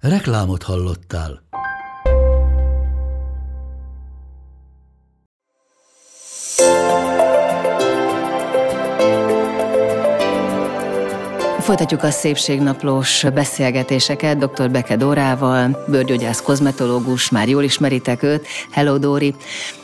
Reklámot hallottál. Folytatjuk a szépségnaplós beszélgetéseket dr. Beke Dórával, bőrgyógyász kozmetológus, már jól ismeritek őt. Hello, Dóri!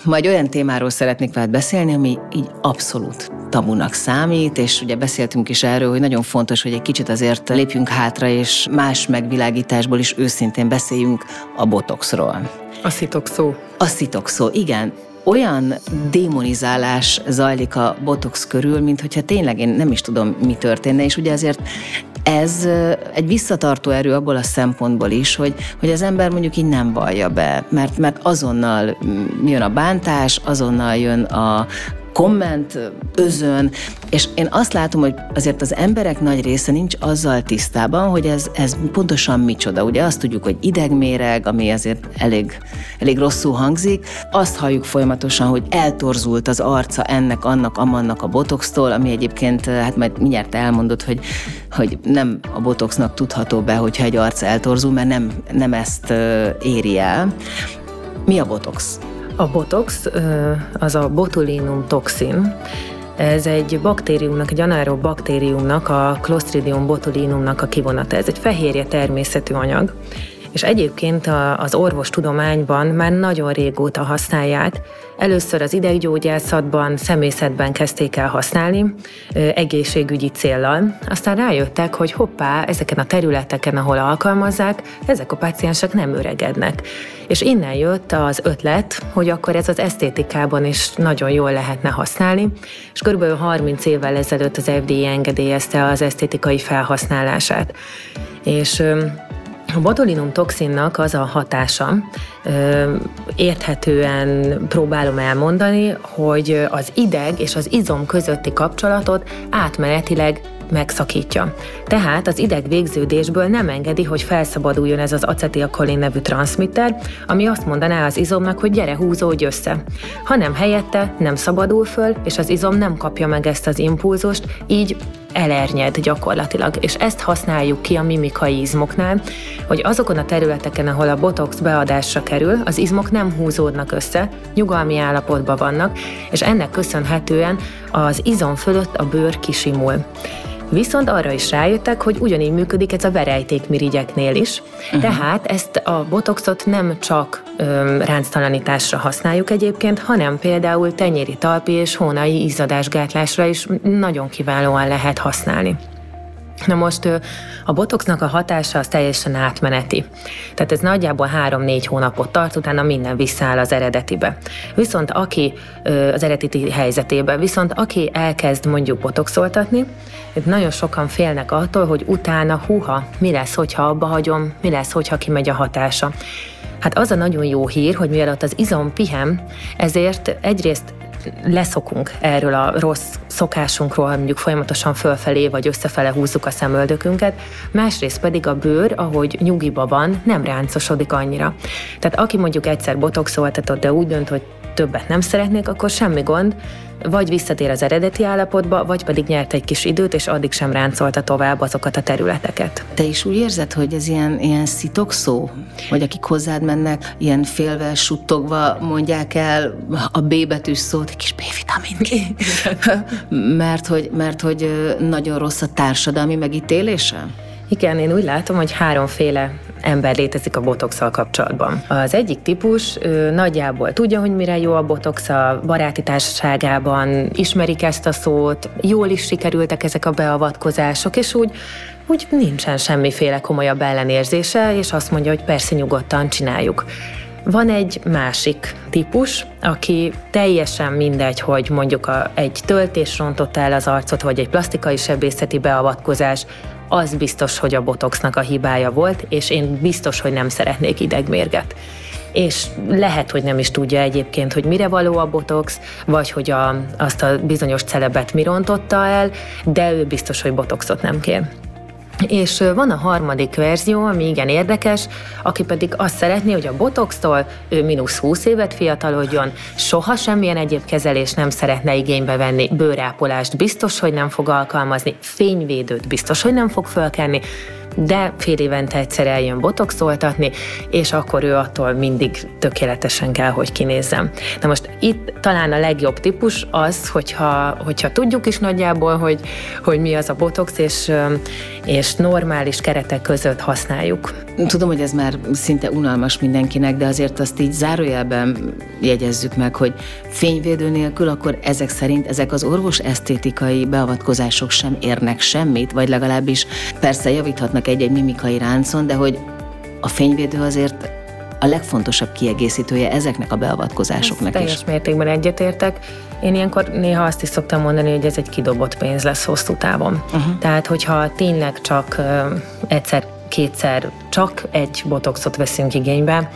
Majd olyan témáról szeretnék veled beszélni, ami így abszolút tabunak számít, és ugye beszéltünk is erről, hogy nagyon fontos, hogy egy kicsit azért lépjünk hátra, és más megvilágításból is őszintén beszéljünk a botoxról. A szitokszó. A szitokszó, igen olyan démonizálás zajlik a botox körül, mint hogyha tényleg én nem is tudom, mi történne, és ugye azért ez egy visszatartó erő abból a szempontból is, hogy, hogy az ember mondjuk így nem vallja be, mert, mert azonnal jön a bántás, azonnal jön a, komment, özön, és én azt látom, hogy azért az emberek nagy része nincs azzal tisztában, hogy ez, ez pontosan micsoda. Ugye azt tudjuk, hogy idegméreg, ami azért elég, elég rosszul hangzik, azt halljuk folyamatosan, hogy eltorzult az arca ennek, annak, amannak a botoxtól, ami egyébként, hát majd mindjárt elmondod, hogy, hogy nem a botoxnak tudható be, hogyha egy arc eltorzul, mert nem, nem ezt éri el. Mi a botox? A botox az a botulinum toxin, ez egy baktériumnak, egy anaerob baktériumnak, a Clostridium botulinumnak a kivonata. Ez egy fehérje természetű anyag, és egyébként az orvostudományban már nagyon régóta használják. Először az ideggyógyászatban, szemészetben kezdték el használni, egészségügyi céllal. Aztán rájöttek, hogy hoppá, ezeken a területeken, ahol alkalmazzák, ezek a páciensek nem öregednek. És innen jött az ötlet, hogy akkor ez az esztétikában is nagyon jól lehetne használni, és kb. 30 évvel ezelőtt az FDA engedélyezte az esztétikai felhasználását. És a botulinum toxinnak az a hatása, érthetően próbálom elmondani, hogy az ideg és az izom közötti kapcsolatot átmenetileg megszakítja. Tehát az ideg végződésből nem engedi, hogy felszabaduljon ez az acetilkolin nevű transmitter, ami azt mondaná az izomnak, hogy gyere, húzódj össze. Hanem helyette nem szabadul föl, és az izom nem kapja meg ezt az impulzust, így elernyed gyakorlatilag, és ezt használjuk ki a mimikai izmoknál, hogy azokon a területeken, ahol a botox beadásra kerül, az izmok nem húzódnak össze, nyugalmi állapotban vannak, és ennek köszönhetően az izom fölött a bőr kisimul. Viszont arra is rájöttek, hogy ugyanígy működik ez a verejtékmirigyeknél is. Uh-huh. Tehát ezt a botoxot nem csak öm, ránctalanításra használjuk egyébként, hanem például tenyéri talpi és hónai izzadásgátlásra is nagyon kiválóan lehet használni. Na most a botoxnak a hatása az teljesen átmeneti. Tehát ez nagyjából 3-4 hónapot tart, utána minden visszaáll az eredetibe. Viszont aki az eredeti helyzetébe, viszont aki elkezd mondjuk botoxoltatni, nagyon sokan félnek attól, hogy utána huha, mi lesz, hogyha abba hagyom, mi lesz, hogyha kimegy a hatása. Hát az a nagyon jó hír, hogy mielőtt az izom pihem, ezért egyrészt leszokunk erről a rossz szokásunkról, mondjuk folyamatosan fölfelé vagy összefele húzzuk a szemöldökünket, másrészt pedig a bőr, ahogy nyugiba van, nem ráncosodik annyira. Tehát aki mondjuk egyszer botoxoltatott, de úgy dönt, hogy többet nem szeretnék, akkor semmi gond, vagy visszatér az eredeti állapotba, vagy pedig nyert egy kis időt, és addig sem ráncolta tovább azokat a területeket. Te is úgy érzed, hogy ez ilyen, ilyen szó, Vagy akik hozzád mennek, ilyen félve, suttogva mondják el a B betűs szót, egy kis B-vitamin mert, hogy, mert hogy nagyon rossz a társadalmi megítélése? Igen, én úgy látom, hogy háromféle ember létezik a botoxal kapcsolatban. Az egyik típus ő, nagyjából tudja, hogy mire jó a botox a baráti társaságában, ismerik ezt a szót, jól is sikerültek ezek a beavatkozások, és úgy úgy nincsen semmiféle komolyabb ellenérzése, és azt mondja, hogy persze nyugodtan csináljuk. Van egy másik típus, aki teljesen mindegy, hogy mondjuk a, egy töltés rontott el az arcot, vagy egy plastikai sebészeti beavatkozás, az biztos, hogy a botoxnak a hibája volt, és én biztos, hogy nem szeretnék idegmérget és lehet, hogy nem is tudja egyébként, hogy mire való a botox, vagy hogy a, azt a bizonyos celebet mi rontotta el, de ő biztos, hogy botoxot nem kér. És van a harmadik verzió, ami igen érdekes, aki pedig azt szeretné, hogy a botoxtól ő mínusz 20 évet fiatalodjon, soha semmilyen egyéb kezelés nem szeretne igénybe venni, bőrápolást biztos, hogy nem fog alkalmazni, fényvédőt biztos, hogy nem fog fölkenni, de fél évente egyszer eljön botoxoltatni, és akkor ő attól mindig tökéletesen kell, hogy kinézzem. Na most itt talán a legjobb típus az, hogyha, hogyha tudjuk is nagyjából, hogy, hogy mi az a botox, és, és normális keretek között használjuk. Tudom, hogy ez már szinte unalmas mindenkinek, de azért azt így zárójelben jegyezzük meg, hogy fényvédő nélkül akkor ezek szerint ezek az orvos esztétikai beavatkozások sem érnek semmit, vagy legalábbis persze javíthatnak egy-egy mimikai ráncon, de hogy a fényvédő azért a legfontosabb kiegészítője ezeknek a beavatkozásoknak Ezt teljes is. mértékben egyetértek. Én ilyenkor néha azt is szoktam mondani, hogy ez egy kidobott pénz lesz hosszú távon. Uh-huh. Tehát, hogyha tényleg csak egyszer kétszer csak egy botoxot veszünk igénybe,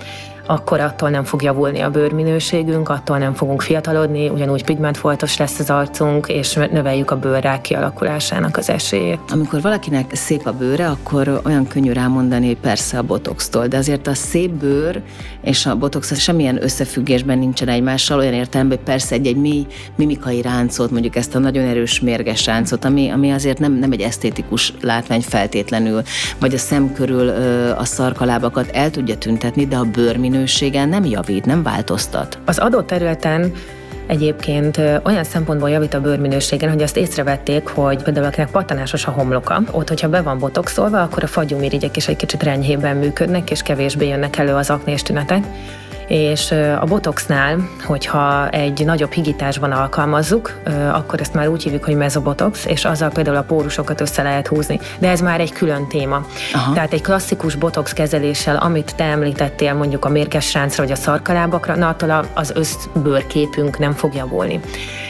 akkor attól nem fog javulni a bőrminőségünk, attól nem fogunk fiatalodni, ugyanúgy pigmentfoltos lesz az arcunk, és növeljük a bőrrák kialakulásának az esélyét. Amikor valakinek szép a bőre, akkor olyan könnyű rámondani, hogy persze a botoxtól, de azért a szép bőr és a botox semmilyen összefüggésben nincsen egymással, olyan értelemben, hogy persze egy-egy mi, mimikai ráncot, mondjuk ezt a nagyon erős mérges ráncot, ami, ami azért nem, nem egy esztétikus látvány feltétlenül, vagy a szem körül a szarkalábakat el tudja tüntetni, de a bőrminőség minőségen nem javít, nem változtat. Az adott területen egyébként olyan szempontból javít a bőrminőségen, hogy azt észrevették, hogy például akinek pattanásos a homloka, ott, hogyha be van botoxolva, akkor a fagyúmirigyek is egy kicsit renyhében működnek, és kevésbé jönnek elő az aknés tünetek és a botoxnál, hogyha egy nagyobb higításban alkalmazzuk, akkor ezt már úgy hívjuk, hogy mezobotox, és azzal például a pórusokat össze lehet húzni. De ez már egy külön téma. Aha. Tehát egy klasszikus botox kezeléssel, amit te említettél mondjuk a mérges ráncra vagy a szarkalábakra, na attól az összbőrképünk nem fog javulni.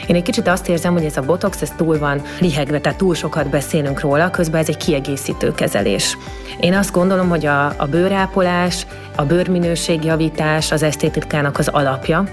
Én egy kicsit azt érzem, hogy ez a botox, ez túl van lihegve, tehát túl sokat beszélünk róla, közben ez egy kiegészítő kezelés. Én azt gondolom, hogy a, a bőrápolás, a bőrminőségjavítás az esztétikának az alapja.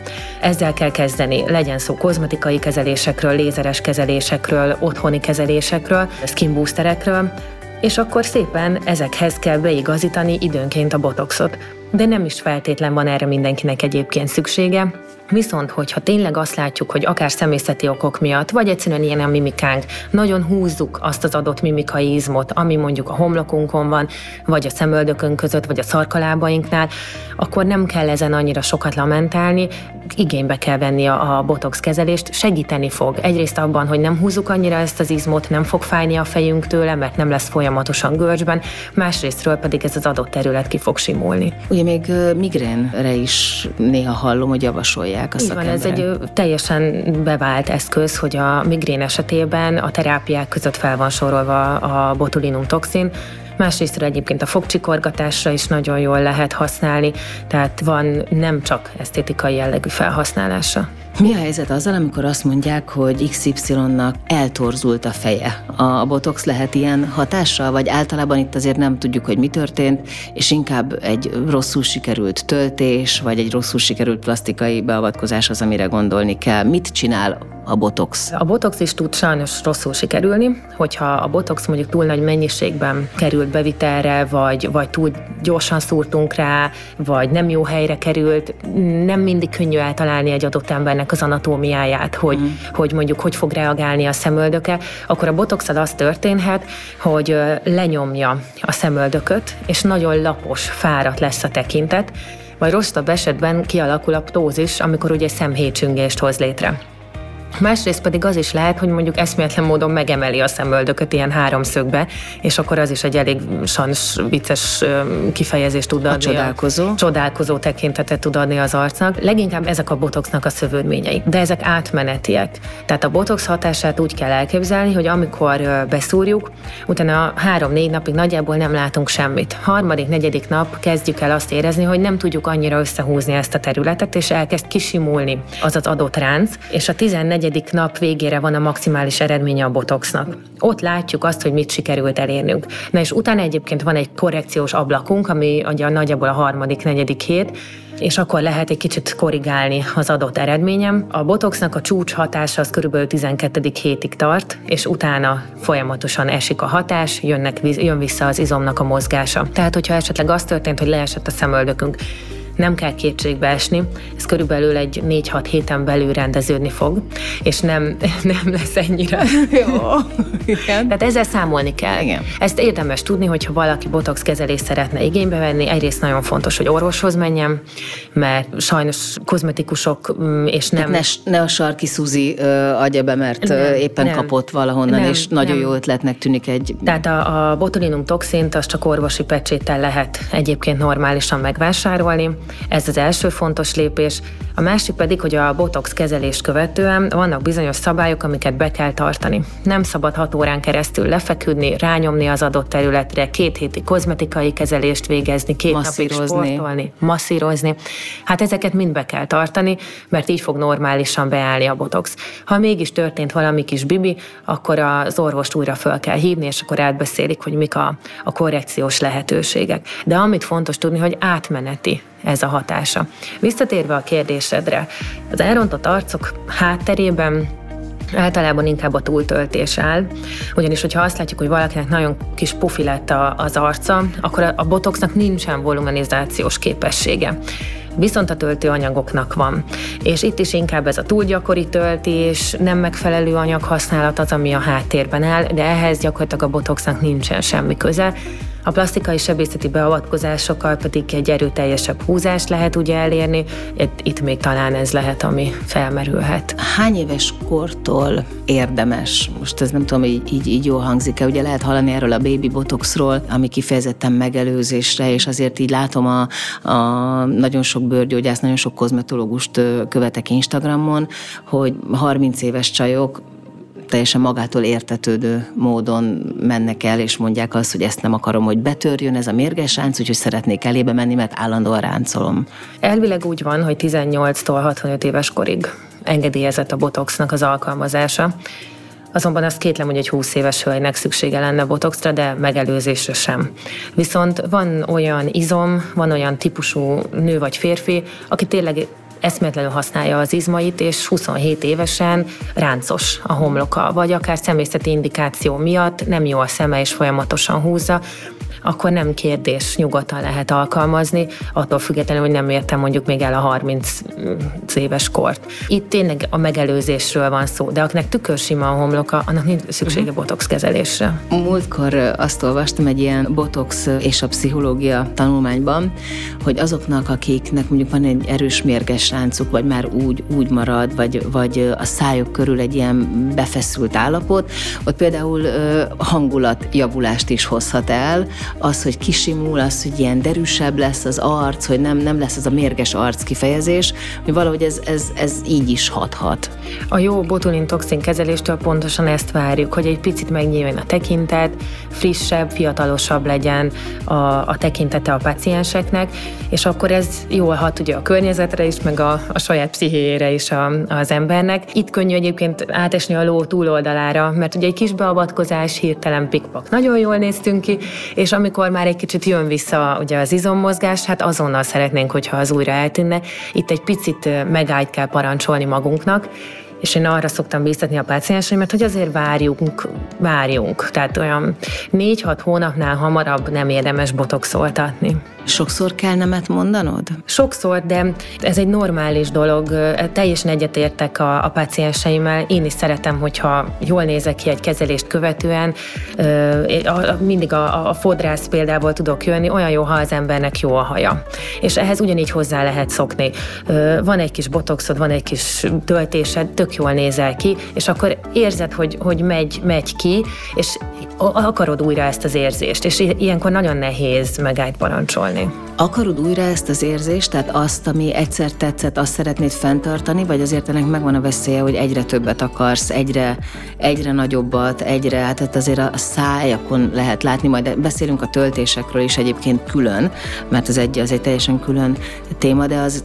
Ezzel kell kezdeni, legyen szó kozmetikai kezelésekről, lézeres kezelésekről, otthoni kezelésekről, skin boosterekről, és akkor szépen ezekhez kell beigazítani időnként a botoxot. De nem is feltétlen van erre mindenkinek egyébként szüksége, Viszont, hogyha tényleg azt látjuk, hogy akár személyzeti okok miatt, vagy egyszerűen ilyen a mimikánk, nagyon húzzuk azt az adott mimikai izmot, ami mondjuk a homlokunkon van, vagy a szemöldökön között, vagy a szarkalábainknál, akkor nem kell ezen annyira sokat lamentálni, igénybe kell venni a, a botox kezelést, segíteni fog. Egyrészt abban, hogy nem húzzuk annyira ezt az izmot, nem fog fájni a fejünk tőle, mert nem lesz folyamatosan görcsben, másrésztről pedig ez az adott terület ki fog simulni. Ugye még migrénre is néha hallom, hogy javasolják javasolják a szakemberek. Van, ez egy teljesen bevált eszköz, hogy a migrén esetében a terápiák között fel van sorolva a botulinum toxin, Másrészt egyébként a fogcsikorgatásra is nagyon jól lehet használni, tehát van nem csak esztétikai jellegű felhasználása. Mi a helyzet azzal, amikor azt mondják, hogy XY-nak eltorzult a feje? A botox lehet ilyen hatással, vagy általában itt azért nem tudjuk, hogy mi történt, és inkább egy rosszul sikerült töltés, vagy egy rosszul sikerült plastikai beavatkozás az, amire gondolni kell. Mit csinál a botox? A botox is tud sajnos rosszul sikerülni, hogyha a botox mondjuk túl nagy mennyiségben került bevitelre, vagy, vagy túl gyorsan szúrtunk rá, vagy nem jó helyre került, nem mindig könnyű eltalálni egy adott embernek az anatómiáját, hogy, mm. hogy mondjuk hogy fog reagálni a szemöldöke, akkor a botoxal az történhet, hogy lenyomja a szemöldököt, és nagyon lapos, fáradt lesz a tekintet, vagy rosszabb esetben kialakul a ptózis, amikor ugye szemhétsüngést hoz létre. Másrészt pedig az is lehet, hogy mondjuk eszméletlen módon megemeli a szemöldököt ilyen háromszögbe, és akkor az is egy elég sans vicces kifejezést tud adni. A csodálkozó. A csodálkozó tekintetet tud adni az arcnak. Leginkább ezek a botoxnak a szövődményei, de ezek átmenetiek. Tehát a botox hatását úgy kell elképzelni, hogy amikor beszúrjuk, utána három-négy napig nagyjából nem látunk semmit. Harmadik, negyedik nap kezdjük el azt érezni, hogy nem tudjuk annyira összehúzni ezt a területet, és elkezd kisimulni az az adott ránc, és a 14 14. nap végére van a maximális eredménye a botoxnak. Ott látjuk azt, hogy mit sikerült elérnünk. Na és utána egyébként van egy korrekciós ablakunk, ami ugye nagyjából a harmadik, negyedik hét, és akkor lehet egy kicsit korrigálni az adott eredményem. A botoxnak a csúcs hatása az körülbelül 12. hétig tart, és utána folyamatosan esik a hatás, jönnek, jön vissza az izomnak a mozgása. Tehát, hogyha esetleg az történt, hogy leesett a szemöldökünk, nem kell kétségbe esni, ez körülbelül egy 4-6 héten belül rendeződni fog, és nem, nem lesz ennyire. Jó. Igen. Tehát ezzel számolni kell. Igen. Ezt érdemes tudni, hogyha valaki botox kezelést szeretne igénybe venni, egyrészt nagyon fontos, hogy orvoshoz menjen, mert sajnos kozmetikusok mm, és nem... ne, ne a sarki Szuzi adja be, mert nem, éppen nem, kapott valahonnan, nem, és nagyon nem. jó ötletnek tűnik egy... Tehát a, a botulinum toxint az csak orvosi pecséttel lehet egyébként normálisan megvásárolni, ez az első fontos lépés. A másik pedig, hogy a botox kezelést követően vannak bizonyos szabályok, amiket be kell tartani. Nem szabad hat órán keresztül lefeküdni, rányomni az adott területre, két héti kozmetikai kezelést végezni, két napig sportolni, masszírozni. Hát ezeket mind be kell tartani, mert így fog normálisan beállni a botox. Ha mégis történt valami kis bibi, akkor az orvost újra föl kell hívni, és akkor átbeszélik, hogy mik a, a korrekciós lehetőségek. De amit fontos tudni, hogy átmeneti ez a hatása. Visszatérve a kérdésedre, az elrontott arcok hátterében általában inkább a túltöltés áll, ugyanis hogyha azt látjuk, hogy valakinek nagyon kis pufi lett az arca, akkor a botoxnak nincsen volumenizációs képessége viszont a töltőanyagoknak van. És itt is inkább ez a túl töltés, nem megfelelő anyag használat az, ami a háttérben áll, de ehhez gyakorlatilag a botoxnak nincsen semmi köze. A plastikai sebészeti beavatkozásokkal pedig egy erőteljesebb húzást lehet ugye elérni, itt még talán ez lehet, ami felmerülhet. Hány éves kortól érdemes? Most ez nem tudom, így, így, így jól hangzik-e, ugye lehet hallani erről a baby botoxról, ami kifejezetten megelőzésre, és azért így látom a, a nagyon sok bőrgyógyász, nagyon sok kozmetológust követek Instagramon, hogy 30 éves csajok teljesen magától értetődő módon mennek el, és mondják azt, hogy ezt nem akarom, hogy betörjön ez a mérges ránc, úgyhogy szeretnék elébe menni, mert állandóan ráncolom. Elvileg úgy van, hogy 18-tól 65 éves korig engedélyezett a botoxnak az alkalmazása. Azonban azt kétlem, hogy egy 20 éves hölgynek szüksége lenne botoxra, de megelőzésre sem. Viszont van olyan izom, van olyan típusú nő vagy férfi, aki tényleg eszméletlenül használja az izmait, és 27 évesen ráncos a homloka, vagy akár személyzeti indikáció miatt nem jó a szeme, és folyamatosan húzza, akkor nem kérdés, nyugodtan lehet alkalmazni, attól függetlenül, hogy nem értem mondjuk még el a 30 éves kort. Itt tényleg a megelőzésről van szó, de akinek tükörsima a homloka, annak nincs szüksége uh-huh. botox kezelésre. Múltkor azt olvastam egy ilyen botox és a pszichológia tanulmányban, hogy azoknak, akiknek mondjuk van egy erős mérges ráncuk, vagy már úgy, úgy marad, vagy, vagy a szájuk körül egy ilyen befeszült állapot, ott például hangulatjavulást is hozhat el, az, hogy kisimul, az, hogy ilyen derűsebb lesz az arc, hogy nem, nem lesz az a mérges arc kifejezés, hogy valahogy ez, ez, ez így is hathat. A jó botulin toxin kezeléstől pontosan ezt várjuk, hogy egy picit megnyíljon a tekintet, frissebb, fiatalosabb legyen a, a tekintete a pacienseknek, és akkor ez jól hat ugye a környezetre is, meg a, a saját pszichéjére is a, az embernek. Itt könnyű egyébként átesni a ló túloldalára, mert ugye egy kis beavatkozás, hirtelen pikpak nagyon jól néztünk ki, és amikor már egy kicsit jön vissza ugye az izommozgás, hát azonnal szeretnénk, hogyha az újra eltűnne. Itt egy picit megállt kell parancsolni magunknak, és én arra szoktam bíztatni a pácienseimet, hogy azért várjunk, várjunk. Tehát olyan négy-hat hónapnál hamarabb nem érdemes botoxoltatni. Sokszor kell nemet mondanod? Sokszor, de ez egy normális dolog. Teljesen egyetértek a, a pácienseimmel. Én is szeretem, hogyha jól nézek ki egy kezelést követően. Mindig a, a fodrász példából tudok jönni, olyan jó, ha az embernek jó a haja. És ehhez ugyanígy hozzá lehet szokni. Van egy kis botoxod, van egy kis töltésed, tök jól nézel ki, és akkor érzed, hogy, hogy megy, megy ki, és akarod újra ezt az érzést, és ilyenkor nagyon nehéz megállt parancsolni. Akarod újra ezt az érzést, tehát azt, ami egyszer tetszett, azt szeretnéd fenntartani, vagy azért ennek megvan a veszélye, hogy egyre többet akarsz, egyre, egyre nagyobbat, egyre, hát azért a szájakon lehet látni, majd beszélünk a töltésekről is egyébként külön, mert az egy, az egy teljesen külön téma, de az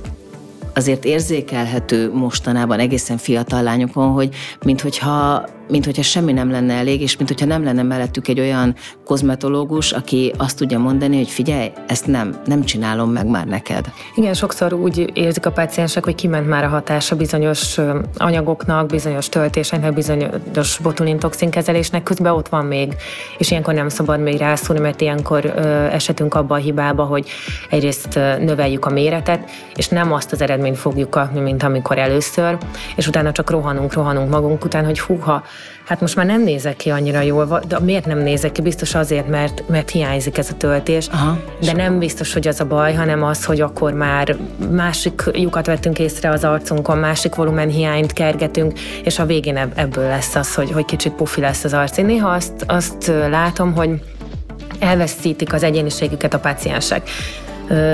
azért érzékelhető mostanában egészen fiatal lányokon, hogy minthogyha mint hogyha semmi nem lenne elég, és mint hogyha nem lenne mellettük egy olyan kozmetológus, aki azt tudja mondani, hogy figyelj, ezt nem, nem csinálom meg már neked. Igen, sokszor úgy érzik a páciensek, hogy kiment már a hatása bizonyos anyagoknak, bizonyos töltéseknek, bizonyos botulintoxin kezelésnek, közben ott van még, és ilyenkor nem szabad még rászólni, mert ilyenkor ö, esetünk abba a hibába, hogy egyrészt növeljük a méretet, és nem azt az eredményt fogjuk kapni, mint amikor először, és utána csak rohanunk, rohanunk magunk után, hogy húha, hát most már nem nézek ki annyira jól, de miért nem nézek ki? Biztos azért, mert, mert hiányzik ez a töltés, Aha, de nem biztos, hogy az a baj, hanem az, hogy akkor már másik lyukat vettünk észre az arcunkon, másik volumen hiányt kergetünk, és a végén ebből lesz az, hogy, hogy kicsit pufi lesz az arc. Én néha azt, azt látom, hogy elveszítik az egyéniségüket a paciensek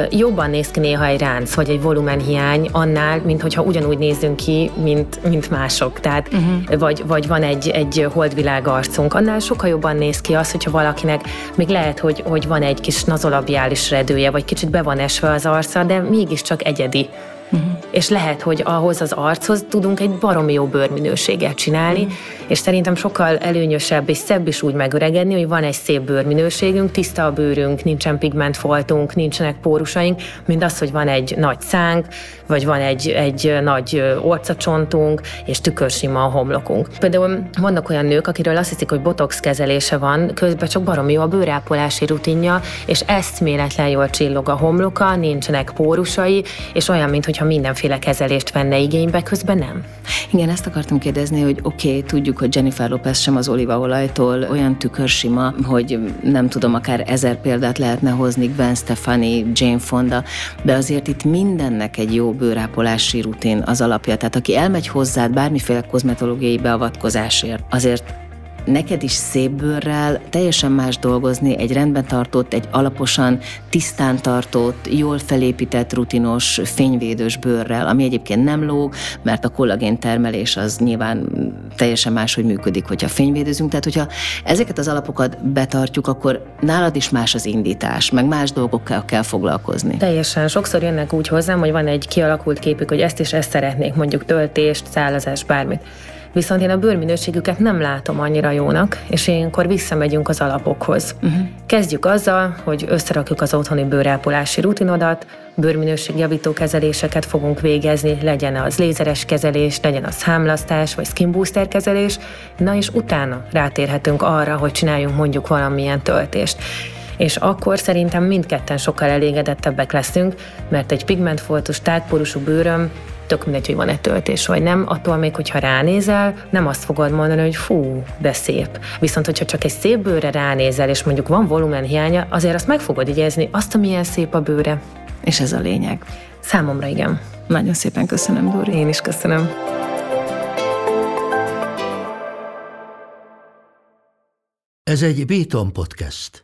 jobban néz ki néha egy ránc, vagy egy volumenhiány annál, mint hogyha ugyanúgy nézzünk ki, mint, mint mások. Tehát, uh-huh. vagy, vagy van egy, egy holdvilág arcunk, annál sokkal jobban néz ki az, hogyha valakinek még lehet, hogy, hogy van egy kis nazolabiális redője, vagy kicsit be van esve az arca, de mégiscsak egyedi. Uh-huh. És lehet, hogy ahhoz az archoz tudunk egy baromi jó bőrminőséget csinálni, uh-huh. és szerintem sokkal előnyösebb és szebb is úgy megöregedni, hogy van egy szép bőrminőségünk, tiszta a bőrünk, nincsen pigmentfoltunk, nincsenek pórusaink, mint az, hogy van egy nagy szánk, vagy van egy, egy nagy orcacsontunk, és tükörsima a homlokunk. Például vannak olyan nők, akiről azt hiszik, hogy botox kezelése van, közben csak baromi jó a bőrápolási rutinja, és eszméletlen jól csillog a homloka, nincsenek pórusai, és olyan, mintha mindenféle kezelést venne igénybe, közben nem. Igen, ezt akartam kérdezni, hogy oké, okay, tudjuk, hogy Jennifer Lopez sem az olívaolajtól olyan tükörsima, hogy nem tudom, akár ezer példát lehetne hozni, Gwen Stefani, Jane Fonda, de azért itt mindennek egy jó bőrápolási rutin az alapja. Tehát aki elmegy hozzád bármiféle kozmetológiai beavatkozásért, azért neked is szép bőrrel teljesen más dolgozni egy rendben tartott, egy alaposan tisztán tartott, jól felépített, rutinos, fényvédős bőrrel, ami egyébként nem lóg, mert a kollagén termelés az nyilván teljesen máshogy működik, hogyha fényvédőzünk. Tehát, hogyha ezeket az alapokat betartjuk, akkor nálad is más az indítás, meg más dolgokkal kell foglalkozni. Teljesen. Sokszor jönnek úgy hozzám, hogy van egy kialakult képük, hogy ezt is ezt szeretnék, mondjuk töltést, szállazás, bármit viszont én a bőrminőségüket nem látom annyira jónak, és ilyenkor visszamegyünk az alapokhoz. Uh-huh. Kezdjük azzal, hogy összerakjuk az otthoni bőrápolási rutinodat, bőrminőségjavító kezeléseket fogunk végezni, legyen az lézeres kezelés, legyen az hámlasztás, vagy skin booster kezelés, na és utána rátérhetünk arra, hogy csináljunk mondjuk valamilyen töltést és akkor szerintem mindketten sokkal elégedettebbek leszünk, mert egy pigmentfoltos, tágporusú bőröm tök mindegy, hogy van-e töltés vagy nem, attól még, hogyha ránézel, nem azt fogod mondani, hogy fú, de szép. Viszont, hogyha csak egy szép bőre ránézel, és mondjuk van volumen hiánya, azért azt meg fogod igyezni, azt, a milyen szép a bőre. És ez a lényeg. Számomra igen. Nagyon szépen köszönöm, Dóri. Én is köszönöm. Ez egy Béton podcast.